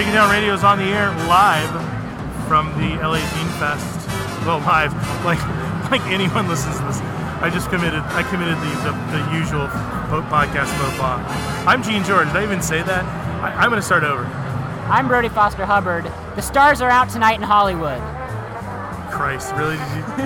Shaky Town Radio is on the air live from the LA Zine Fest. Well, live, like like anyone listens to this. I just committed. I committed the the, the usual po- podcast faux pas. I'm Gene George. Did I even say that? I, I'm going to start over. I'm Brody Foster Hubbard. The stars are out tonight in Hollywood. Christ, really? Did you?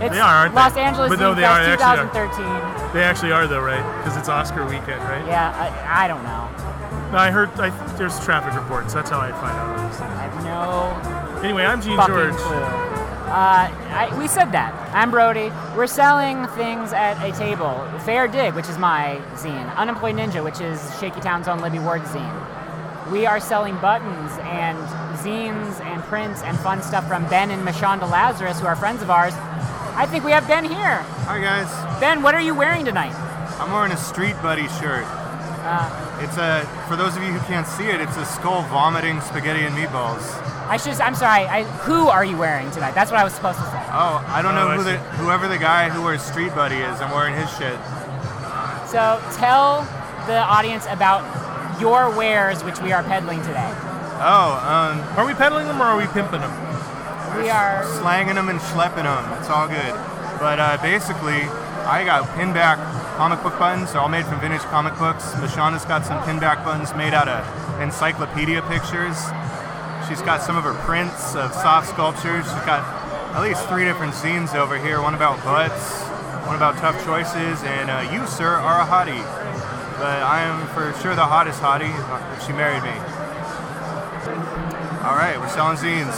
It's They are, aren't Los they? Angeles But no, they are, Fest they actually 2013. They actually are though, right? Because it's Oscar weekend, right? Yeah, I, I don't know. No, I heard. I, there's traffic reports. That's how I find out. all these things. I have no Anyway, I'm Gene fucking George. clue. Uh, I, we said that. I'm Brody. We're selling things at a table. Fair Dig, which is my zine. Unemployed Ninja, which is Shaky Town's own Libby Ward zine. We are selling buttons and zines and prints and fun stuff from Ben and Mashonda Lazarus, who are friends of ours. I think we have Ben here. Hi guys, Ben, what are you wearing tonight? I'm wearing a Street Buddy shirt. It's a for those of you who can't see it, it's a skull vomiting spaghetti and meatballs. I should. I'm sorry. I, who are you wearing tonight? That's what I was supposed to say. Oh, I don't Oh, know I who the whoever the guy who wears Street Buddy is. I'm wearing his shit. So tell the audience about your wares, which we are peddling today. Oh, um, Are we peddling them or are we pimping them? We are. slanging them and schlepping them. It's all good. But uh, basically, I got pinback comic book buttons. They're all made from vintage comic books. Mashonda's got some pinback buttons made out of encyclopedia pictures. She's got some of her prints of soft sculptures. She's got at least three different zines over here. One about butts, one about tough choices, and uh, you, sir, are a hottie. But I am for sure the hottest hottie if she married me. All right, we're selling zines.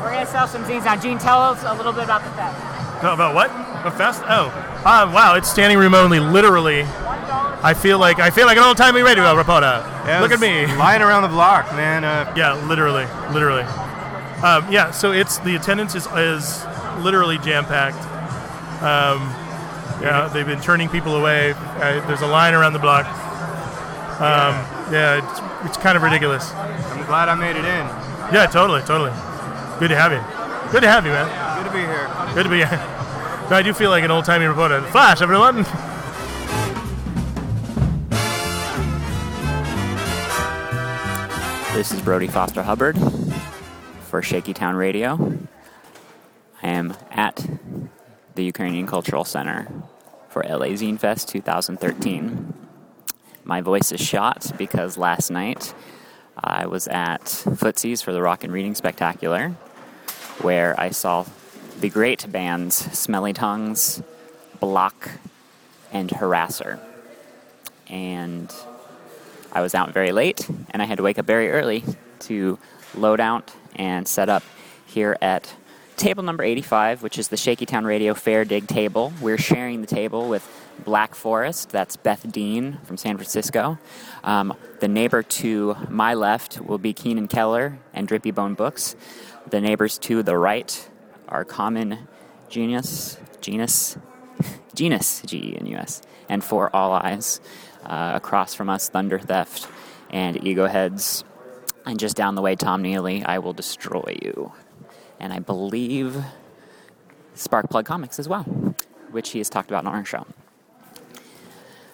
We're gonna sell some zines now. Gene, tell us a little bit about the fest. No, about what? A fest? Oh, uh, wow! It's standing room only. Literally, I feel like I feel like an old-timey radio reporter. Yeah, Look at me. Lying around the block, man. Uh, Yeah, literally, literally. Um, yeah, so it's the attendance is is literally jam-packed. Um, yeah, they've been turning people away. Uh, there's a line around the block. Um, yeah, it's, it's kind of ridiculous. I'm glad I made it in. Yeah, totally, totally. Good to have you. Good to have you, man. Good to be here. Good to be here. No, I do feel like an old-timey reporter. Flash, everyone. This is Brody Foster Hubbard for Shaky Town Radio. I am at the Ukrainian Cultural Center for LA Zine Fest 2013. My voice is shot because last night uh, I was at Footsie's for the Rock and Reading Spectacular, where I saw the great bands Smelly Tongues, Block, and Harasser. And I was out very late, and I had to wake up very early to load out and set up here at table number 85, which is the Shaky Town Radio Fair Dig table. We're sharing the table with Black Forest, that's Beth Dean from San Francisco. Um, the neighbor to my left will be Keenan Keller and Drippy Bone Books. The neighbors to the right are Common Genius, Genus, Genus, G E N U S, and For All Eyes. Uh, across from us, Thunder Theft and Ego Heads. And just down the way, Tom Neely, I Will Destroy You. And I believe Sparkplug Comics as well, which he has talked about on our show.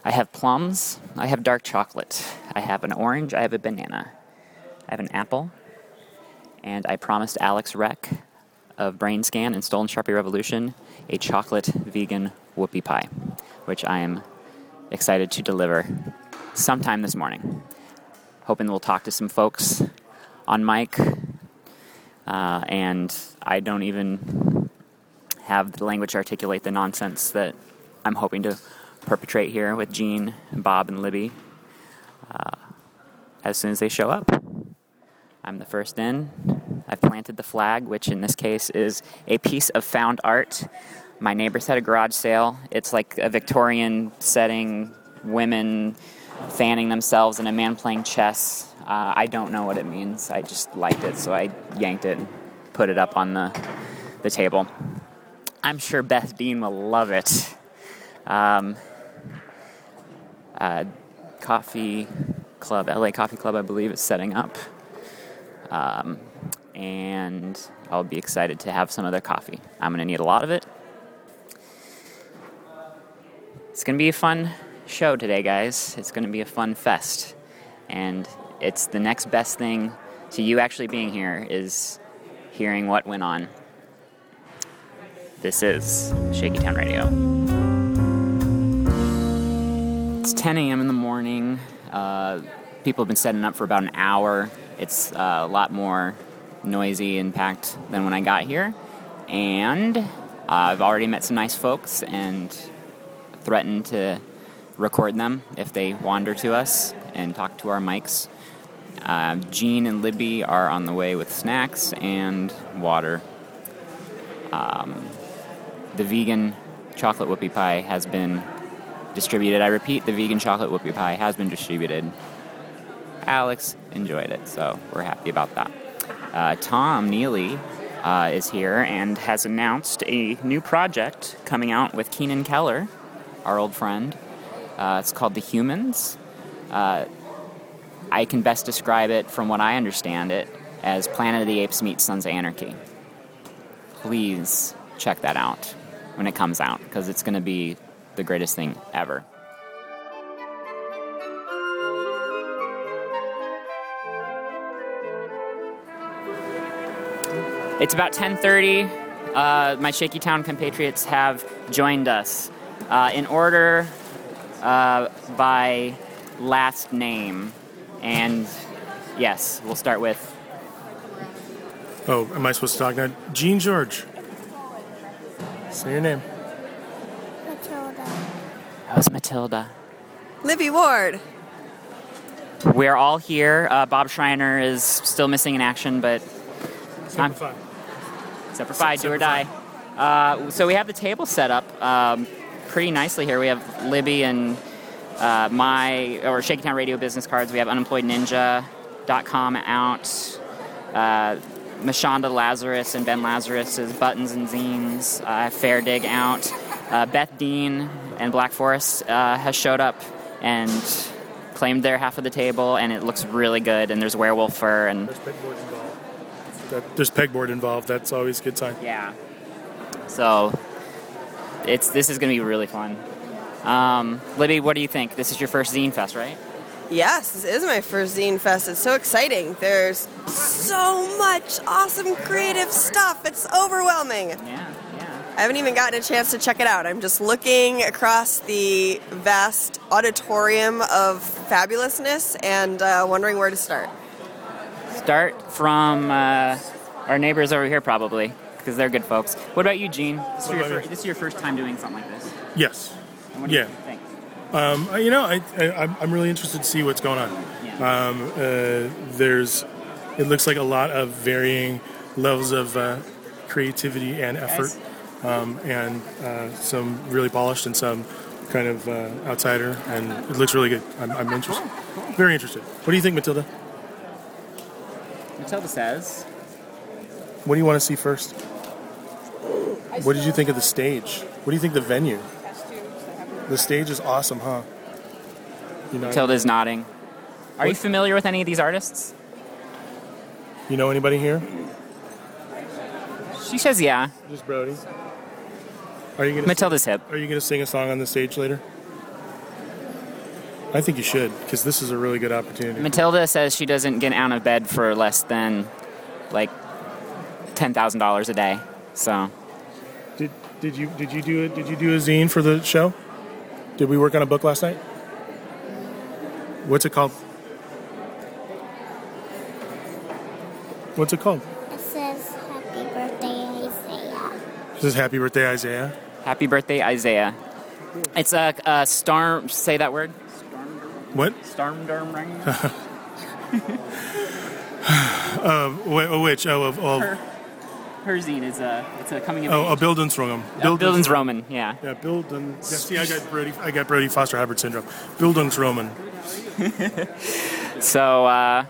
I have plums, I have dark chocolate, I have an orange, I have a banana, I have an apple, and I promised Alex Wrekk of Brain Scan and Stolen Sharpie Revolution a chocolate vegan whoopie pie, which I am excited to deliver sometime this morning. Hoping we'll talk to some folks on mic, uh, and I don't even have the language to articulate the nonsense that I'm hoping to perpetrate here with Gene, Bob, and Libby uh, as soon as they show up. I'm the first in. I've planted the flag, which in this case is a piece of found art. My neighbors had a garage sale. It's like a Victorian setting, women fanning themselves and a man playing chess. Uh, I don't know what it means. I just liked it, so I yanked it and put it up on the, the table. I'm sure Beth Dean will love it. Um, uh, coffee Club, LA Coffee Club, I believe, is setting up. Um, and I'll be excited to have some of their coffee. I'm going to need a lot of it. It's going to be a fun show today, guys. It's going to be a fun fest. And it's the next best thing to you actually being here is hearing what went on. This is Shaky Town Radio. It's 10 a.m. in the morning. Uh, people have been setting up for about an hour. It's uh, a lot more noisy and packed than when I got here. And uh, I've already met some nice folks and threatened to record them if they wander to us and talk to our mics. Uh, Gene and Libby are on the way with snacks and water. Um, the vegan chocolate whoopie pie has been distributed. I repeat, the vegan chocolate whoopie pie has been distributed. Alex enjoyed it, so we're happy about that. Uh, Tom Neely uh, is here and has announced a new project coming out with Keenan Keller, our old friend. Uh, it's called The Humans. Uh, I can best describe it from what I understand it as Planet of the Apes meets Sons of Anarchy. Please check that out when it comes out because it's going to be the greatest thing ever. It's about 10:30. Uh, my Shaky Town compatriots have joined us uh, in order uh, by last name, and yes, we'll start with Oh, am I supposed to talk now? Gene George. Say your name. Matilda. how's Matilda. Libby Ward. We're all here. Uh, Bob Schreiner is still missing in action, but It's I'm- Simplify. do or die. Uh, so we have the table set up um, pretty nicely here. We have Libby and uh, my or Shaky Town Radio business cards. We have unemployedninja.com out. Uh, Mashonda Lazarus and Ben Lazarus's buttons and zines. Uh, Fair Dig out. Uh, Beth Dean and Black Forest uh, has showed up and claimed their half of the table, and it looks really good. And there's werewolf fur and There's. That, there's pegboard involved. That's always a good sign. Yeah. So it's this is going to be really fun. Um, Libby, what do you think? This is your first Zine Fest, right? Yes, this is my first Zine Fest. It's so exciting. There's so much awesome creative stuff. It's overwhelming. Yeah, yeah. I haven't even gotten a chance to check it out. I'm just looking across the vast auditorium of fabulousness and uh, wondering where to start. Start from uh, our neighbors over here, probably, because they're good folks. What about you, Gene? This is, your fir- this is your first time doing something like this. Yes. And What do you Yeah. think? Um, you know, I, I, I'm- I'm really interested to see what's going on. Yeah. Um, uh, there's, it looks like a lot of varying levels of uh, creativity and effort, um, and uh, some really polished and some kind of uh, outsider, and it looks really good. I'm, I'm interested, very interested. What do you think, Matilda? Matilda says. What do you want to see first? What did you think of the stage? What do you think of the venue? The stage is awesome, huh? You know, Matilda's nodding. Are you familiar with any of these artists? you know anybody here? She says yeah. Just Brody. Are you gonna Matilda's hip. Are you gonna sing a song on the stage later? I think you should, because this is a really good opportunity. Matilda says she doesn't get out of bed for less than like ten thousand dollars a day. So Did did you did you do it? Did you do a zine for the show? Did we work on a book last night? What's it called? What's it called? It says happy birthday, Isaiah. This is Happy Birthday, Isaiah. happy birthday, Isaiah. It's a, a storm. Say that word. What? Storm durm ring. Wh- which? Oh, of, of Her, her zine is a. It's a coming of oh, a age. Bildungsroman. Uh, Bildens Roman. Yeah. Yeah, Bilden. Yeah, see, I got Brody. I got Brody Foster Hubbard syndrome. Bildungsroman. So uh,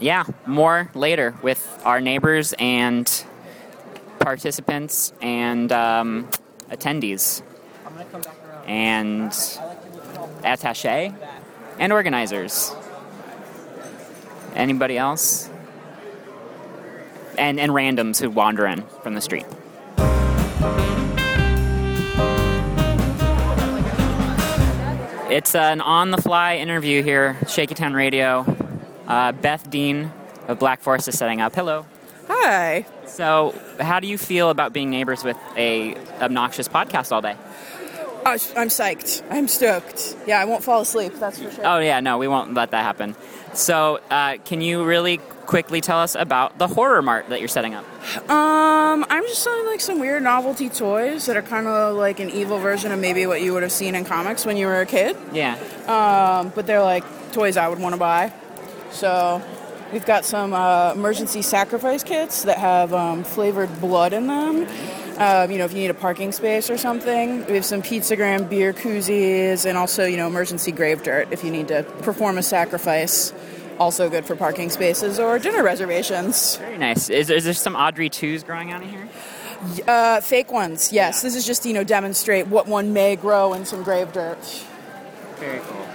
yeah, more later with our neighbors and participants and um, attendees and attaché and organizers. Anybody else? And and randoms who wander in from the street. It's an on the fly interview here, Shaky Town Radio. Uh, Beth Dean of Black Forest is setting up. Hello. Hi. So, how do you feel about being neighbors with a obnoxious podcast all day? Uh, I'm psyched. I'm stoked. Yeah, I won't fall asleep. That's for sure. Oh yeah, no, we won't let that happen. So, uh, can you really quickly tell us about the horror mart that you're setting up? Um, I'm just selling like some weird novelty toys that are kind of like an evil version of maybe what you would have seen in comics when you were a kid. Yeah. Um, but they're like toys I would want to buy. So we've got some uh, emergency sacrifice kits that have um, flavored blood in them. Um, you know, if you need a parking space or something, we have some pizzagram beer koozies, and also you know emergency grave dirt if you need to perform a sacrifice. Also good for parking spaces or dinner reservations. Very nice. Is, is there some Audrey 2s growing out of here? Uh, fake ones, yes. This is just you know demonstrate what one may grow in some grave dirt. Very cool.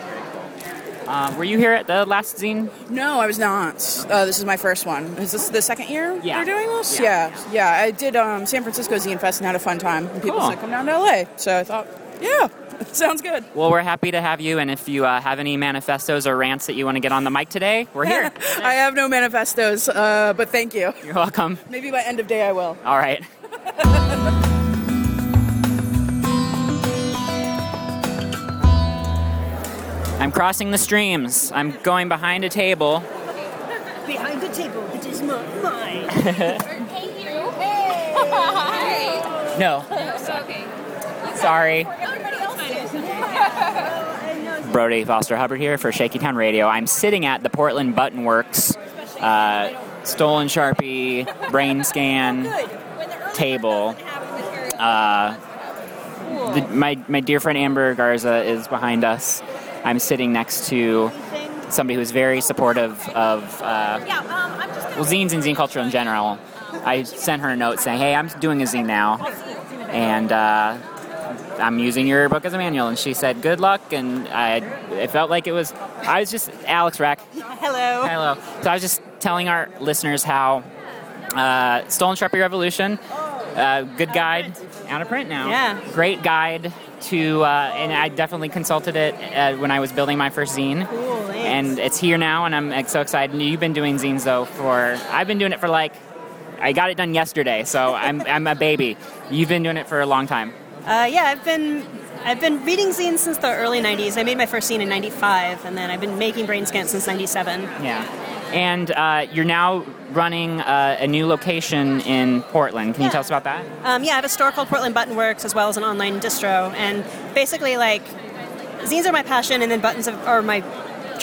Uh, were you here at the last zine? No, I was not. Uh, this is my first one. Is this the second year Yeah. they're doing this? Yeah. Yeah, yeah. I did um, San Francisco Zine Fest and had a fun time. And people Cool. said come down to LA, so I thought, yeah, sounds good. Well, we're happy to have you, and if you uh, have any manifestos or rants that you want to get on the mic today, we're here. I have no manifestos, uh, but thank you. You're welcome. Maybe by end of day I will. All right. I'm crossing the streams. I'm going behind a table. Behind the table, it is not mine. No. Sorry. Brody Foster Hubbard here for Shaky Town Radio. I'm sitting at the Portland Button Works uh, Stolen Sharpie Brain Scan table. Uh, the, my, my dear friend Amber Garza is behind us. I'm sitting next to somebody who's very supportive of uh, well, zines and zine culture in general. I sent her a note saying, "Hey, I'm doing a zine now, and uh, I'm using your book as a manual." And she said, "Good luck." And I, it felt like it was. I was just Alex Wrekk. Hello. Hello. So I was just telling our listeners how uh, Stolen Sharpie Revolution, uh, good guide, out of print now. Yeah. Great guide to, uh, and I definitely consulted it uh, when I was building my first zine. Cool, thanks. And it's here now, and I'm like, so excited. You've been doing zines though for I've been doing it for like I got it done yesterday, so I'm I'm a baby. You've been doing it for a long time. Uh, yeah, I've been I've been reading zines since the early '90s. I made my first zine in '95, and then I've been making brain scans since '97. Yeah. And uh, you're now running uh, a new location in Portland. Can you tell us about that? Um, yeah, I have a store called Portland Button Works as well as an online distro, and basically like zines are my passion, and then buttons are my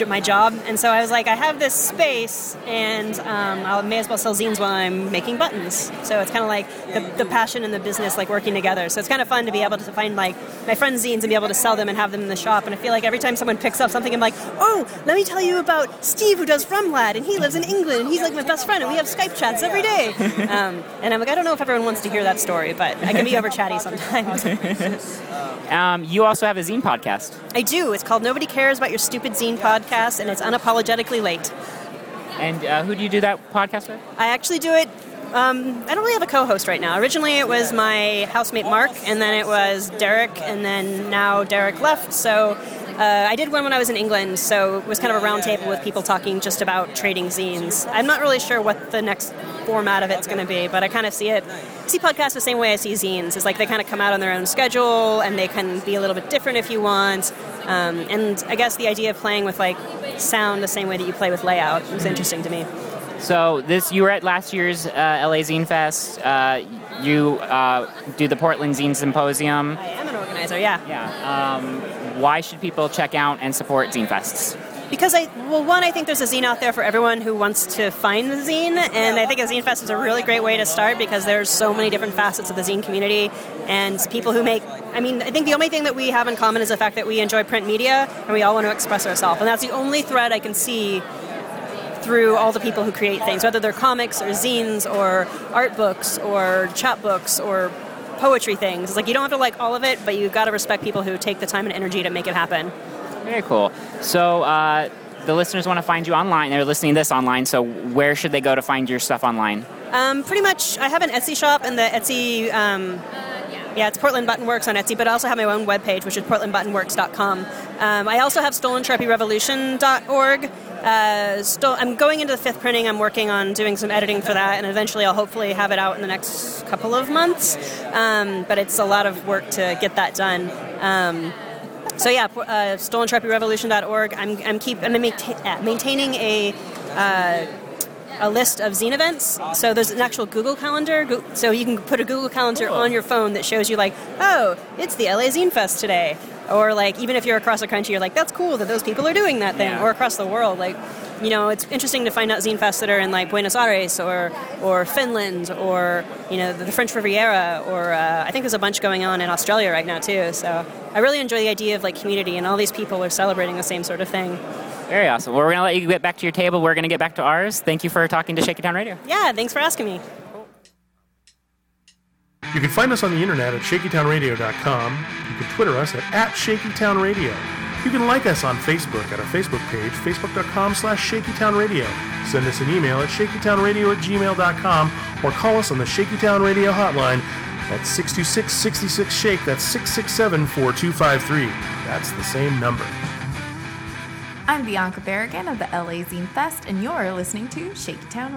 my job. And so I was like, I have this space, and um, I may as well sell zines while I'm making buttons. So it's kind of like the, the passion and the business like working together. So it's kind of fun to be able to find like my friends' zines and be able to sell them and have them in the shop. And I feel like every time someone picks up something, I'm like, oh, let me tell you about Steve who does Rumlad, and he lives in England, and he's like my best friend, and we have Skype chats every day. Um, and I'm like, I don't know if everyone wants to hear that story, but I can be over chatty sometimes. Um, you also have a zine podcast. I do. It's called Nobody Cares About Your Stupid Zine podcast, and it's unapologetically late. And uh, who do you do that podcast with? I actually do it. Um, I don't really have a co-host right now. Originally, it was my housemate Mark, and then it was Derek, and then now Derek left. So uh, I did one when I was in England. So it was kind of a roundtable with people talking just about trading zines. I'm not really sure what the next format of it's going to be, but I kind of see it. See podcasts the same way I see zines. It's like they kind of come out on their own schedule, and they can be a little bit different if you want. Um, and I guess the idea of playing with like sound the same way that you play with layout was interesting to me. So this, you were at last year's uh, LA Zine Fest. Uh, you uh, do the Portland Zine Symposium. I am an organizer, yeah. Yeah. Um, why should people check out and support Zine Fests? Because I, well, one, I think there's a zine out there for everyone who wants to find the zine, and I think a zine fest is a really great way to start because there's so many different facets of the zine community, and people who make. I mean, I think the only thing that we have in common is the fact that we enjoy print media and we all want to express ourselves, and that's the only thread I can see through all the people who create things, whether they're comics or zines or art books or chapbooks or poetry things. It's like you don't have to like all of it, but you've got to respect people who take the time and energy to make it happen. Very cool. So uh, the listeners want to find you online. They're listening to this online. So where should they go to find your stuff online? Um, pretty much, I have an Etsy shop, and the Etsy, um, yeah, it's Portland Button Works on Etsy, but I also have my own webpage, which is portlandbuttonworks.com. Um, I also have stolensharpierevolution.org, uh, still, I'm going into the fifth printing. I'm working on doing some editing for that, and eventually I'll hopefully have it out in the next couple of months. Um, but it's a lot of work to get that done. Um, so yeah, uh. I'm, I'm keep I'm maintain, uh, maintaining a uh, a list of zine events. So there's an actual Google Calendar. So you can put a Google Calendar on your phone that shows you like, oh, it's the LA Zine Fest today. Or like even if you're across the country, you're like, that's cool that those people are doing that thing. Yeah. Or across the world, like. You know, it's interesting to find out zine fests that are in like Buenos Aires or or Finland or you know the, French Riviera or uh, I think there's a bunch going on in Australia right now too. So I really enjoy the idea of like community and all these people are celebrating the same sort of thing. Very awesome. Well, we're going to let you get back to your table. We're going to get back to ours. Thank you for talking to Shaky Town Radio. Yeah, thanks for asking me. You can find us on the internet at shakytownradio.com. You can Twitter us at, at shakytownradio. You can like us on Facebook at our Facebook page, facebook.com slash shakytownradio. Send us an email at shakytownradio at gmail.com or call us on the Shakytown Radio hotline at 626-66-SHAKE. That's 667-4253. That's the same number. I'm Bianca Berrigan of the LA Zine Fest, and you're listening to Shaky Town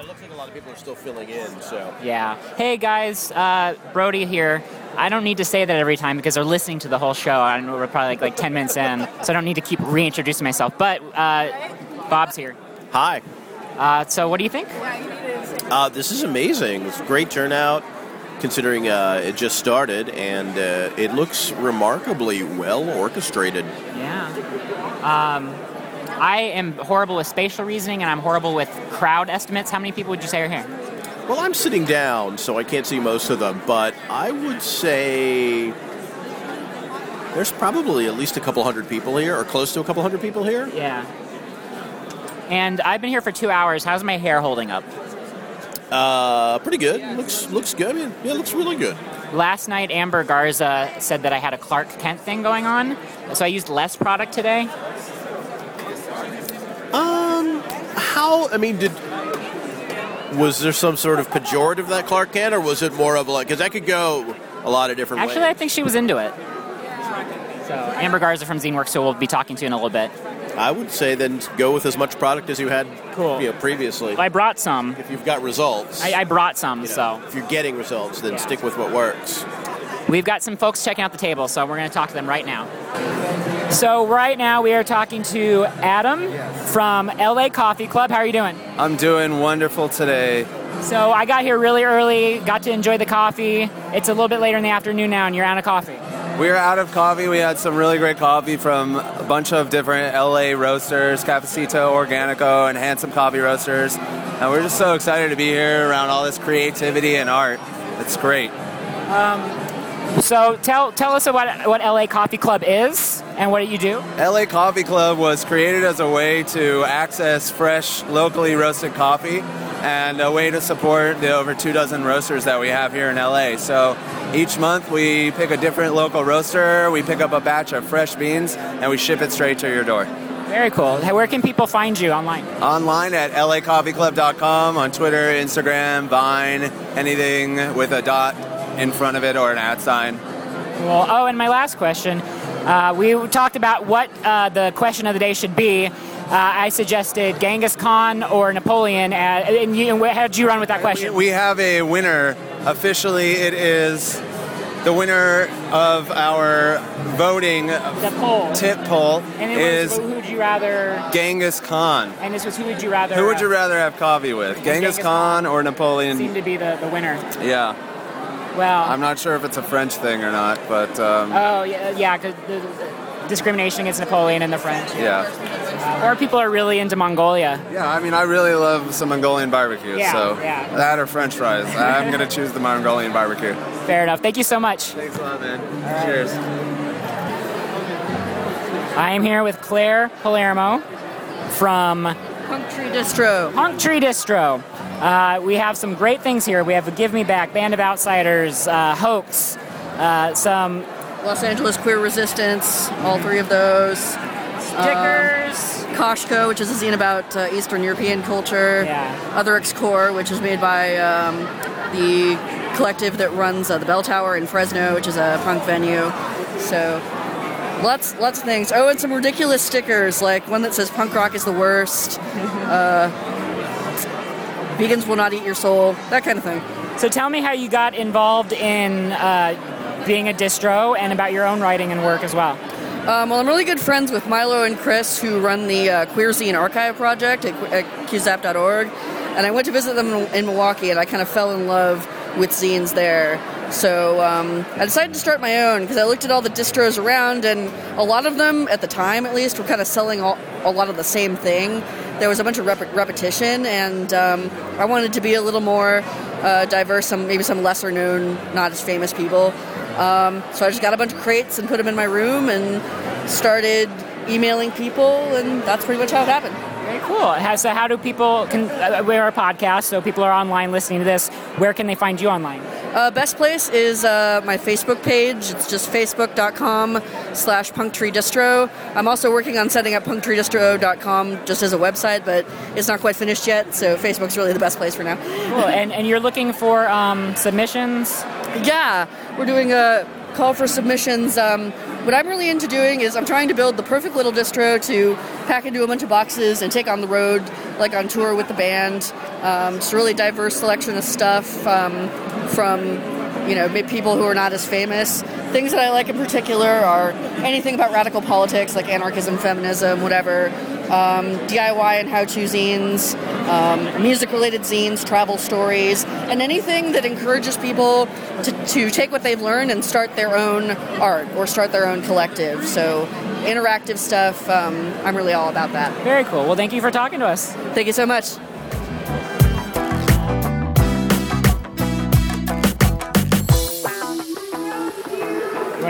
Radio. It looks like a lot of people are still filling in, so. Yeah. Hey guys, uh, Brody here. I don't need to say that every time because they're listening to the whole show. I know we're probably like, like 10 minutes in, so I don't need to keep reintroducing myself. But uh, Bob's here. Hi. Uh, so what do you think? Uh, this is amazing. It's great turnout considering uh, it just started, and uh, it looks remarkably well orchestrated. Yeah. Um, I am horrible with spatial reasoning, and I'm horrible with crowd estimates. How many people would you say are here? Well, I'm sitting down, so I can't see most of them, but I would say there's probably at least a couple hundred people here, or close to a couple hundred people here. Yeah. And I've been here for two hours. How's my hair holding up? Uh, pretty good. Looks looks good. I mean, yeah, looks really good. Last night, Amber Garza said that I had a Clark Kent thing going on, so I used less product today. Um, how? I mean, did was there some sort of pejorative that Clark Kent, or was it more of a like because that could go a lot of different Actually, I think she was into it. So Amber Garza from Zineworks, who we'll be talking to in a little bit. I would say then go with as much product as you had Cool. you know, previously. I brought some. If you've got results, I, I brought some, you know, so if you're getting results, then Yeah. stick with what works. we've got some folks checking out the table, so we're going to talk to them right now. So right now we are talking to Adam from LA Coffee Club. How are you doing? I'm doing wonderful today. So I got here really early, got to enjoy the coffee. It's a little bit later in the afternoon now, and you're out of coffee. We're out of coffee. We had some really great coffee from a bunch of different LA roasters, Cafecito, Organico, and Handsome Coffee Roasters. And we're just so excited to be here around all this creativity and art. It's great. Um, So tell tell us what what LA Coffee Club is and what you do. LA Coffee Club was created as a way to access fresh, locally roasted coffee and a way to support the over two dozen roasters that we have here in LA. So each month we pick a different local roaster, we pick up a batch of fresh beans, and we ship it straight to your door. Very cool. Where can people find you online? Online at lacoffeeclub.com, on Twitter, Instagram, Vine, anything with a dot in front of it or an at sign. Cool. Oh, and my last question. Uh, we talked about what uh, the question of the day should be. Uh, I suggested Genghis Khan or Napoleon, uh, and you, and how did you run with that question? We have a winner. Officially, it is the winner of our voting the poll. tip poll And it is was who would you rather? Genghis Khan. And this was who would you rather? Who would you rather have coffee with, Genghis, Genghis Khan or Napoleon? seemed to be the, the winner. Yeah, Well, I'm not sure if it's a French thing or not, but um, oh yeah, yeah, 'cause the, the discrimination against Napoleon and the French. yeah. Uh, or people are really into Mongolia. Yeah, I mean, I really love some Mongolian barbecue, Yeah, so yeah. that or French fries. I'm gonna choose the Mongolian barbecue. Fair enough. Thank you so much. Thanks a lot, man. Cheers. I am here with Claire Palermo from Punk Tree Distro. Punk Tree Distro. Uh, we have some great things here. We have a Give Me Back, Band of Outsiders, uh, Hoax, uh, some Los Angeles Queer Resistance, all three of those. stickers. Um, Koshko, which is a zine about uh, Eastern European culture. Yeah. Other X Core, which is made by um, the collective that runs uh, the Bell Tower in Fresno, which is a punk venue. So, Lots, lots of things. Oh, and some ridiculous stickers, like one that says "Punk rock is the worst." Uh, vegans will not eat your soul. That kind of thing. So tell me how you got involved in uh, being a distro and about your own writing and work as well. Um, well, I'm really good friends with Milo and Chris, who run the uh, Queer Zine Archive project at, at QZap.org. And I went to visit them in, in Milwaukee, and I kind of fell in love with zines there. So um, I decided to start my own because I looked at all the distros around, and a lot of them, at the time at least, were kind of selling all, a lot of the same thing. There was a bunch of rep- repetition, and um, I wanted to be a little more uh, diverse, some maybe some lesser known, not as famous people. Um, so I just got a bunch of crates and put them in my room and started emailing people, and that's pretty much how it happened. Very cool. So, how do people? Can, uh, we're a podcast, so people are online listening to this. Where can they find you online? Uh, best place is uh, my Facebook page. It's just facebook.com slash punktreedistro. I'm also working on setting up punktreedistro.com just as a website, but it's not quite finished yet, so Facebook's really the best place for now. Cool. and, and you're looking for um, submissions? Yeah, we're doing a call for submissions. Um, what I'm really into doing is I'm trying to build the perfect little distro to pack into a bunch of boxes and take on the road, like on tour with the band. Um, it's a really diverse selection of stuff um, from you know people who are not as famous. Things that I like in particular are anything about radical politics, like anarchism, feminism, whatever. Um, DIY and how-to zines, um, music-related zines, travel stories, and anything that encourages people to, to take what they've learned and start their own art or start their own collective. So interactive stuff, um, I'm really all about that. Very cool. Well, thank you for talking to us. Thank you so much.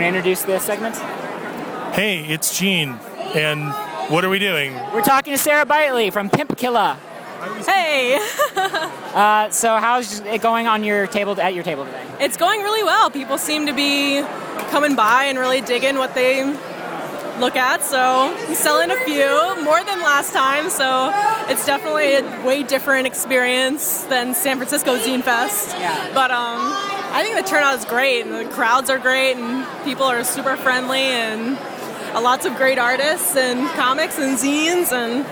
Want to introduce this segment? Hey, it's Gene, and what are we doing? We're talking to Sarah Bitely from Pimp Killa. Hey! uh, so, how's it going on your table at your table today? It's going really well. People seem to be coming by and really digging what they look at. So, I'm selling a few more than last time. So, it's definitely a way different experience than San Francisco Zine Fest. Yeah. But um, I think the turnout is great, and the crowds are great, and people are super friendly, and lots of great artists and comics and zines and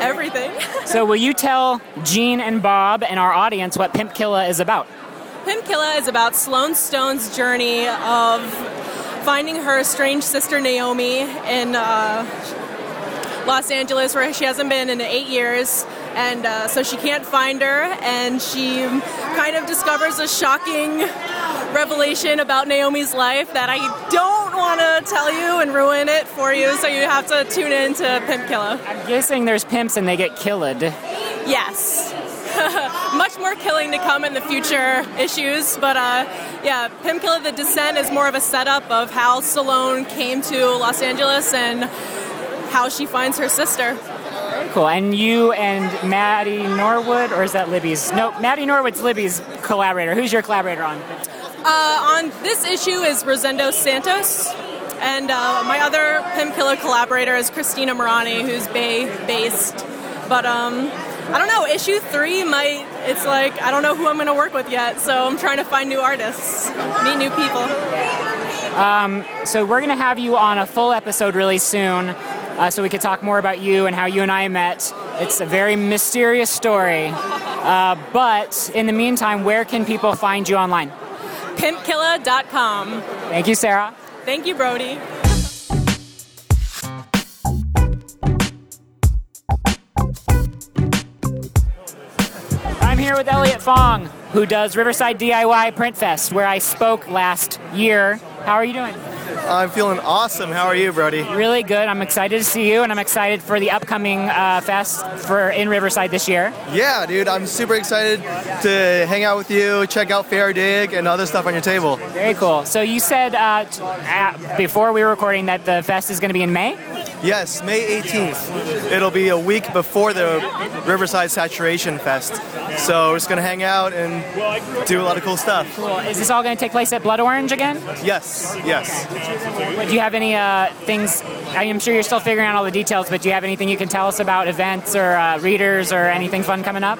everything. so, will you tell Gene and Bob and our audience what Pimp Killa is about? Pimp Killa is about Sloane Stone's journey of finding her estranged sister Naomi in uh, Los Angeles, where she hasn't been in eight years. And uh, so she can't find her, and she kind of discovers a shocking revelation about Naomi's life that I don't want to tell you and ruin it for you, so you have to tune in to Pimp Killa. I'm guessing there's pimps and they get killed. Yes. Much more killing to come in the future issues, but uh, yeah, Pimp Killa The Descent is more of a setup of how Sloane came to Los Angeles and how she finds her sister. Cool. And you and Maddie Norwood, or is that Libby's? No, Maddie Norwood's Libby's collaborator. Who's your collaborator on? Uh, on this issue is Rosendo Santos, and uh, my other Pimp Killa collaborator is Christina Morani, who's Bay based. But um, I don't know. Issue three might. It's like I don't know who I'm going to work with yet, so I'm trying to find new artists, meet new people. Um, so we're going to have you on a full episode really soon. Uh, so we could talk more about you and how you and I met. It's a very mysterious story. Uh, but in the meantime, where can people find you online? PimpKilla.com. Thank you, Sarah. Thank you, Brody. I'm here with Elliot Fong, who does Riverside DIY Print Fest, where I spoke last year. How are you doing? I'm feeling awesome. How are you, Brody? Really good. I'm excited to see you, and I'm excited for the upcoming uh, fest for in Riverside this year. Yeah, dude, I'm super excited to hang out with you, check out Fair Dig, and other stuff on your table. Very cool. So you said uh, t- uh, before we were recording that the fest is going to be in May. Yes, May 18th. It'll be a week before the Riverside Saturation Fest. So we're just gonna hang out and do a lot of cool stuff. Cool. Is this all going to take place at Blood Orange again? Yes, yes. Do you have any uh, things? I am sure you're still figuring out all the details, but do you have anything you can tell us about events or uh, readers or anything fun coming up?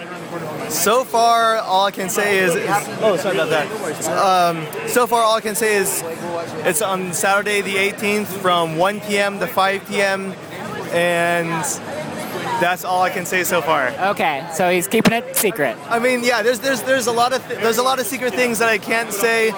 So far, all I can say is, is oh, sorry about that. Um, so far, all I can say is it's on Saturday the 18th from 1 p.m. to 5 p.m. and that's all I can say so far. Okay, so he's keeping it secret. I mean, yeah, there's there's there's a lot of th- there's a lot of secret things that I can't say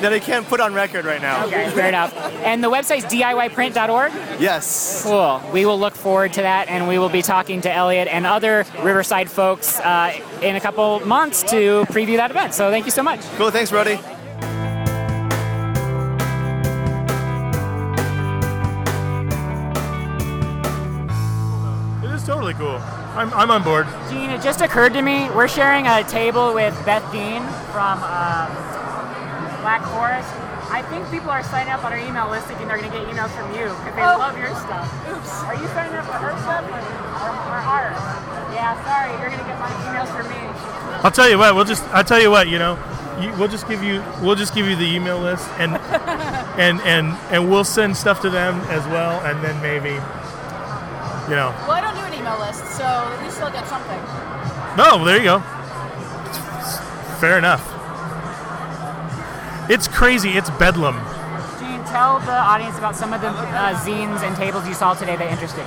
that I can't put on record right now. Okay, fair enough. And the website's DIYprint.org? Yes. Cool. We will look forward to that, and we will be talking to Elliot and other Riverside folks uh, in a couple months to preview that event. So thank you so much. Cool. Thanks, Brody. It is totally cool. I'm, I'm on board. Gene, it just occurred to me we're sharing a table with Beth Dean from um, Black Forest. I think people are signing up on our email list thinking they're going to get emails from you because they Oh. love your stuff. Oops. Are you signing up for her stuff or, or, or ours? Yeah, sorry, you're going to get my emails from me. I'll tell you what. We'll just. I'll tell you what. You know, you, we'll just give you. We'll just give you the email list, and and and and we'll send stuff to them as well, and then maybe, you know. Well, I don't do an email list, so at least they'll get something. No, there you go. Fair enough. It's crazy. It's bedlam. Gene, tell the audience about some of the uh, zines and tables you saw today that interested you.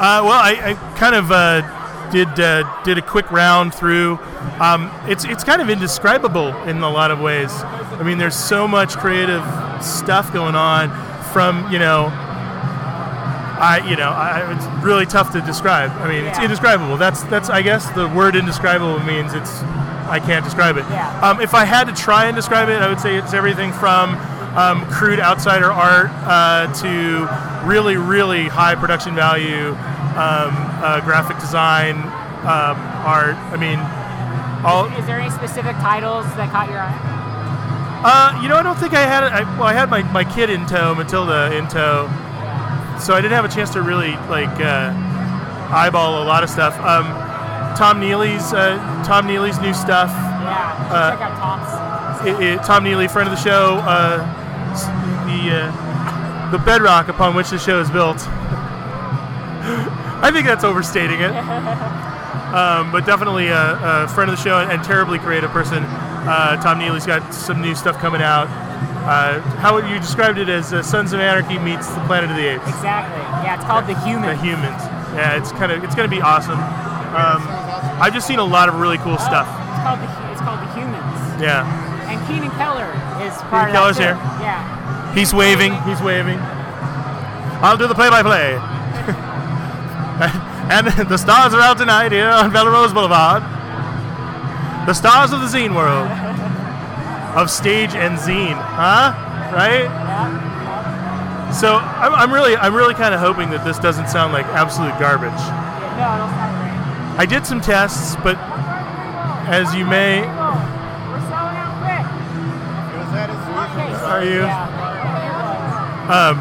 Uh, well, I, I kind of uh, did uh, did a quick round through. Um, it's it's kind of indescribable in a lot of ways. I mean, there's so much creative stuff going on. From you know, I you know, I, it's really tough to describe. I mean, it's indescribable. That's that's I guess the word indescribable means it's I can't describe it. Yeah. Um, if I had to try and describe it, I would say it's everything from um, crude outsider art uh, to really, really high production value um, uh, graphic design um, art. I mean, all. Is there any specific titles that caught your eye? Uh, you know, I don't think I had. I, well, I had my, my kid in tow, Matilda in tow, so I didn't have a chance to really like uh, eyeball a lot of stuff. Um, Tom Neely's uh, Tom Neely's new stuff. Yeah, Uh, check out Tom's. it, it, Tom Neely, friend of the show, uh, the uh, the bedrock upon which the show is built. I think that's overstating it, um, but definitely a, a friend of the show and terribly creative person. Uh, Tom Neely's got some new stuff coming out. Uh, how you described it as uh, Sons of Anarchy meets the Planet of the Apes? Exactly. Yeah, it's called The Human. The Humans. Yeah, it's kind of it's going to be awesome. Um, I've just seen a lot of really cool stuff. It's called The, it's called the Humans. Yeah. And Keenan Keller is part Keenan Keller's here. Yeah. He's waving. He's waving. I'll do the play-by-play. and the stars are out tonight here on Melrose Boulevard. The stars of the zine world. Of stage and zine, huh? Right? So I'm, I'm really, I'm really kind of hoping that this doesn't sound like absolute garbage. No, it'll sound great. I did some tests, but as you may, We're selling out quick. Are you? Um,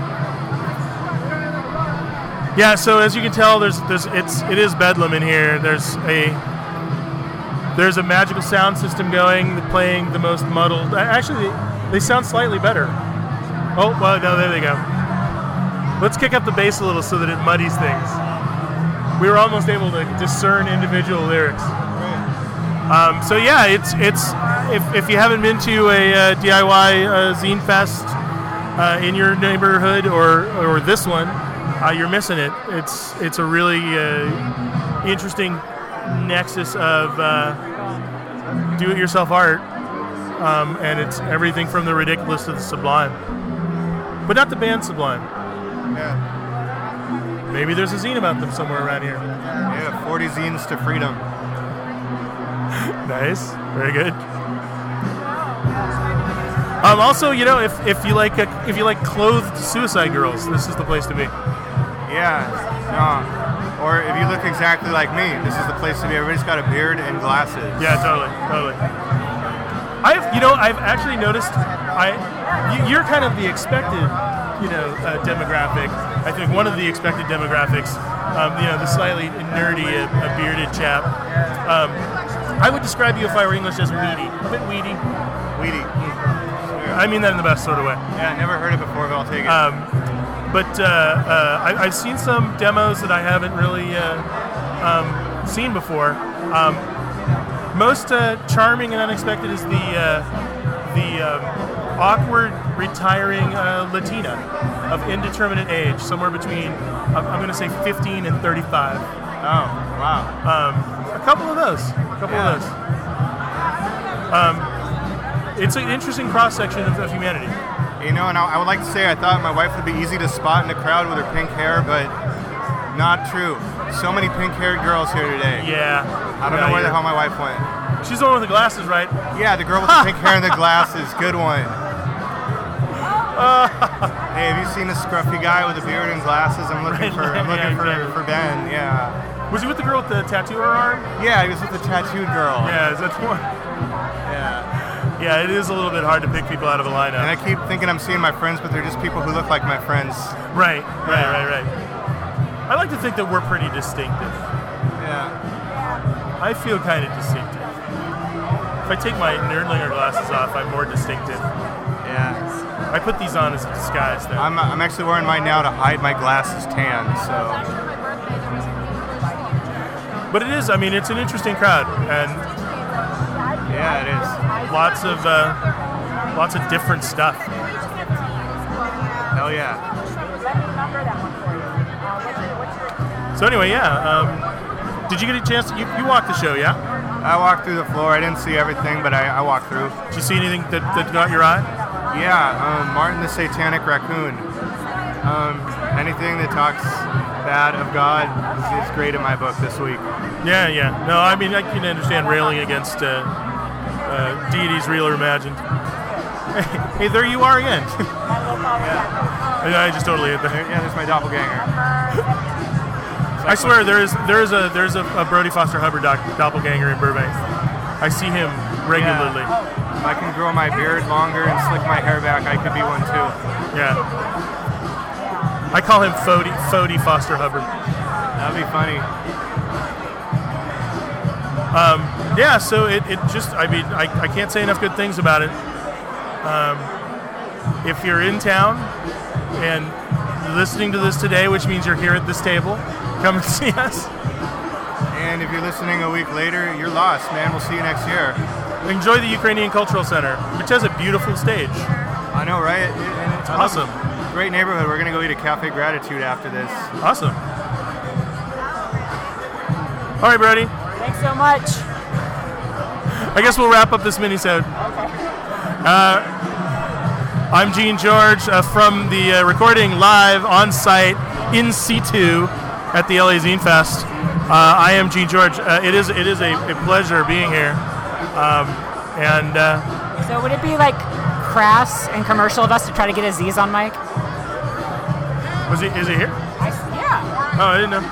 yeah. So as you can tell, there's there's it's it is bedlam in here. There's a there's a magical sound system going, playing the most muddled. Actually, they sound slightly better. Oh well, no, there they go. Let's kick up the bass a little so that it muddies things. We were almost able to discern individual lyrics. Um, so yeah, it's it's if, if you haven't been to a uh, DIY uh, zine fest uh, in your neighborhood or or this one, uh, you're missing it. It's it's a really uh, interesting nexus of uh, do-it-yourself art, um, and it's everything from the ridiculous to the sublime, but not the band Sublime. Yeah. Maybe there's a zine about them somewhere around here. Yeah, 40 zines to freedom. nice, very good. Um, also, you know, if, if you like uh, if you like clothed suicide girls, this is the place to be. Yeah, no. Or if you look exactly like me, this is the place to be. Everybody's got a beard and glasses. Yeah, totally, totally. I've, you know, I've actually noticed. I, you- you're kind of the expected, you know, uh, demographic. I think one of the expected demographics. Um, you know, the slightly nerdy, uh, uh, bearded chap. Um, I would describe you if I were English as weedy. A bit weedy. Weedy. I mean that in the best sort of way. Yeah, I never heard it before, but I'll take it. Um, but uh, uh, I, I've seen some demos that I haven't really uh, um, seen before. Um, most uh, charming and unexpected is the uh, the um, awkward retiring uh, Latina of indeterminate age, somewhere between I'm, I'm going to say 15 and 35. Oh, wow. Um, a couple of those. A couple of those. Um, it's an interesting cross section of, of humanity. You know, and I, I would like to say I thought my wife would be easy to spot in the crowd with her pink hair, but not true. So many pink-haired girls here today. Yeah. I don't Yeah, know where the hell my wife went. She's the one with the glasses, right? Yeah, the girl with the pink hair and the glasses. Good one. hey, have you seen the scruffy guy with the beard and glasses? I'm looking Right, for. I'm yeah, looking for, exactly. for Ben. Yeah. Was he with the girl with the tattoo on her arm? Yeah, he was with the tattooed girl. Yeah, is that the one? Yeah. Yeah, it is a little bit hard to pick people out of a lineup. And I keep thinking I'm seeing my friends, but they're just people who look like my friends. Right, right, right, right. I like to think that we're pretty distinctive. Yeah. I feel kind of distinctive. If I take my nerdlinger glasses off, I'm more distinctive. Yeah. I put these on as a disguise, though. I'm, I'm actually wearing mine now to hide my glasses tan, so. But it is. I mean, it's an interesting crowd, and yeah, it is. Lots of uh, lots of different stuff. Hell yeah. So anyway, yeah. Um, did you get a chance? You, you walked the show, yeah? I walked through the floor. I didn't see everything, but I, I walked through. Did you see anything that, that got your eye? Yeah, um, Martin the Satanic Raccoon. Um, anything that talks bad of God is, is great in my book this week. Yeah, yeah. No, I mean I can understand railing against uh, uh, deities, real or imagined. hey, there you are again. yeah. I just totally hit that. Yeah, there's my doppelganger. I swear there is there is a there's a, a Brody Foster Hubbard doc, doppelganger in Burbank. I see him regularly. If I can grow my beard longer and slick my hair back, I could be one too. Yeah. I call him Fody, Fody Foster Hubbard. That'd be funny. Um, yeah, so it, it just, I mean, I, I can't say enough good things about it. Um, if you're in town and listening to this today, which means you're here at this table, come and see us. And if you're listening a week later, you're lost, man. We'll see you next year. Enjoy the Ukrainian Cultural Center, which has a beautiful stage. I know, right? It- and it's Awesome. Great neighborhood. We're gonna go eat at Cafe Gratitude after this. Awesome. All right, Brody. Thanks so much. I guess we'll wrap up this minisode. Uh, I'm Gene George uh, from the uh, recording live on site in situ at the LA Zine Fest. Uh, I am Gene George. Uh, it is it is a, a pleasure being here, um, and uh, So would it be like crass and commercial of us to try to get Aziz on mic? was he is he here? yeah. Oh, I didn't know.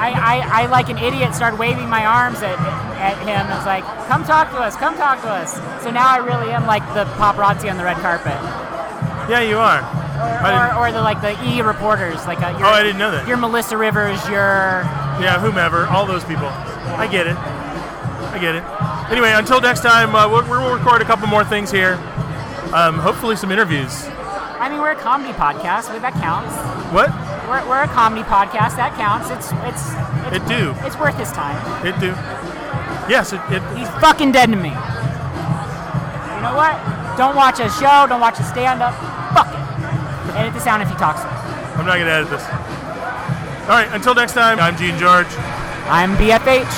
I, I, I like an idiot started waving my arms at, at him and was like, come talk to us, come talk to us. So now I really am like the paparazzi on the red carpet. Yeah, you are. Or, or, or the like the E reporters, like uh, your, Oh, I didn't know that. Your Melissa Rivers, your Yeah, whomever, all those people. I get it. I get it. Anyway, until next time, uh, we'll, we'll record a couple more things here. Um, hopefully, some interviews. I mean, we're a comedy podcast, but that counts. What? We're, we're a comedy podcast, that counts. It's it's it's, It do. it's worth his time. It do. Yes, it. it He's fucking dead to me. You know what? Don't watch a show. Don't watch a stand-up. Fuck it. Edit this out if he talks. I'm not gonna edit this. All right. Until next time, I'm Gene George. I'm BFH.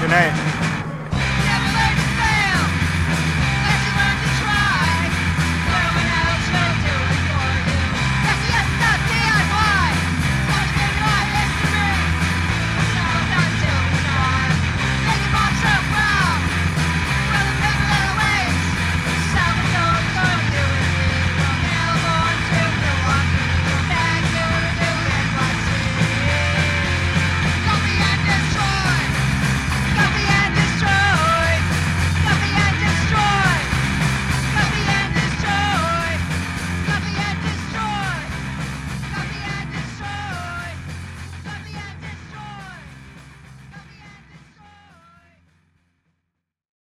Good night.